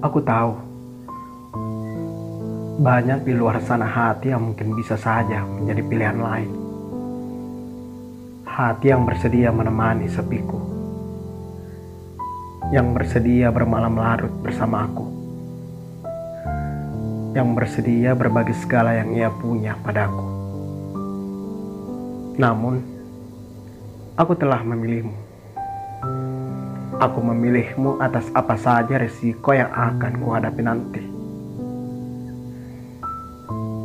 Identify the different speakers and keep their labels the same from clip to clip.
Speaker 1: Aku tahu banyak di luar sana hati yang mungkin bisa saja menjadi pilihan lain. Hati yang bersedia menemani sepiku. Yang bersedia bermalam larut bersama aku. Yang bersedia berbagi segala yang ia punya padaku. Namun, aku telah memilihmu. Aku memilihmu atas apa saja resiko yang akan kuhadapi nanti.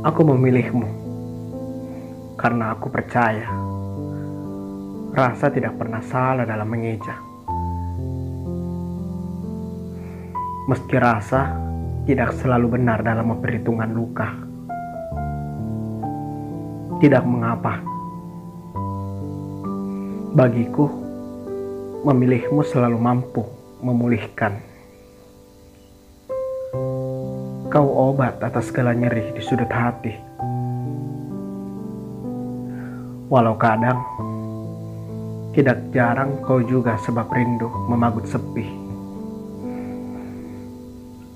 Speaker 1: Aku memilihmu karena aku percaya rasa tidak pernah salah dalam mengeja. Meski rasa tidak selalu benar dalam memperhitungkan luka. Tidak mengapa. Bagiku, memilihmu selalu mampu memulihkan. Kau obat atas segala nyeri di sudut hati. Walau kadang, tidak jarang kau juga sebab rindu memagut sepi.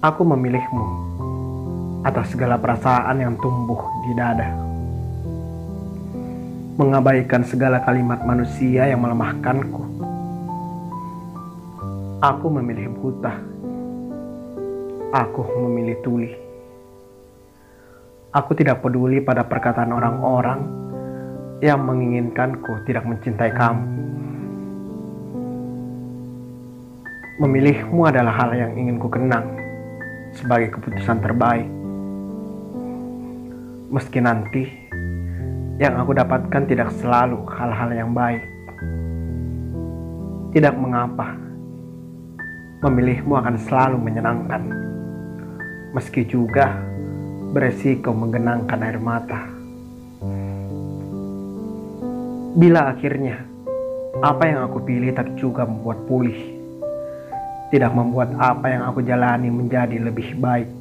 Speaker 1: Aku memilihmu atas segala perasaan yang tumbuh di dada. Mengabaikan segala kalimat manusia yang melemahkanku. Aku memilih buta Aku memilih tuli. Aku tidak peduli pada perkataan orang-orang yang menginginkanku tidak mencintai kamu. Memilihmu adalah hal yang ingin ku kenang sebagai keputusan terbaik. Meski nanti yang aku dapatkan tidak selalu hal-hal yang baik. Tidak mengapa, memilihmu akan selalu menyenangkan meski juga beresiko menggenangkan air mata. Bila akhirnya apa yang aku pilih tak juga membuat pulih, tidak membuat apa yang aku jalani menjadi lebih baik.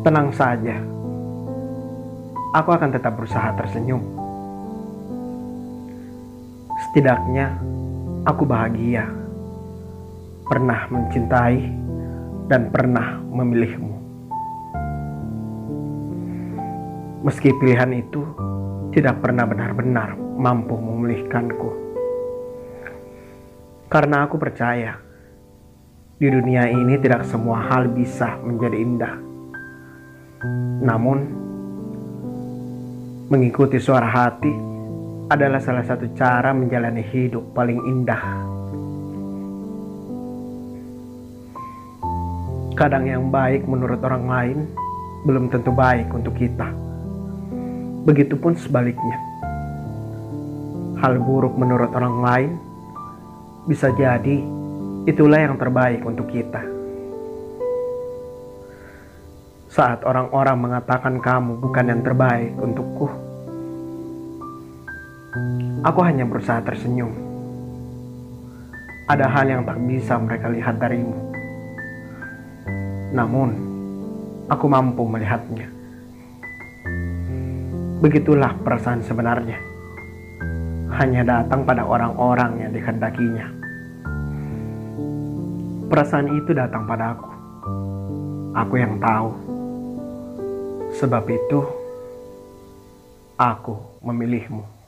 Speaker 1: Tenang saja, aku akan tetap berusaha tersenyum. Setidaknya aku bahagia pernah mencintai dan pernah memilihmu. Meski pilihan itu tidak pernah benar-benar mampu memulihkanku. Karena aku percaya di dunia ini tidak semua hal bisa menjadi indah. Namun, mengikuti suara hati adalah salah satu cara menjalani hidup paling indah. Kadang yang baik menurut orang lain belum tentu baik untuk kita. Begitupun sebaliknya. Hal buruk menurut orang lain bisa jadi itulah yang terbaik untuk kita. Saat orang-orang mengatakan kamu bukan yang terbaik untukku, aku hanya berusaha tersenyum. Ada hal yang tak bisa mereka lihat darimu namun, aku mampu melihatnya. Begitulah perasaan sebenarnya. Hanya datang pada orang-orang yang dikehendakinya. Perasaan itu datang pada aku. Aku yang tahu. Sebab itu, aku memilihmu.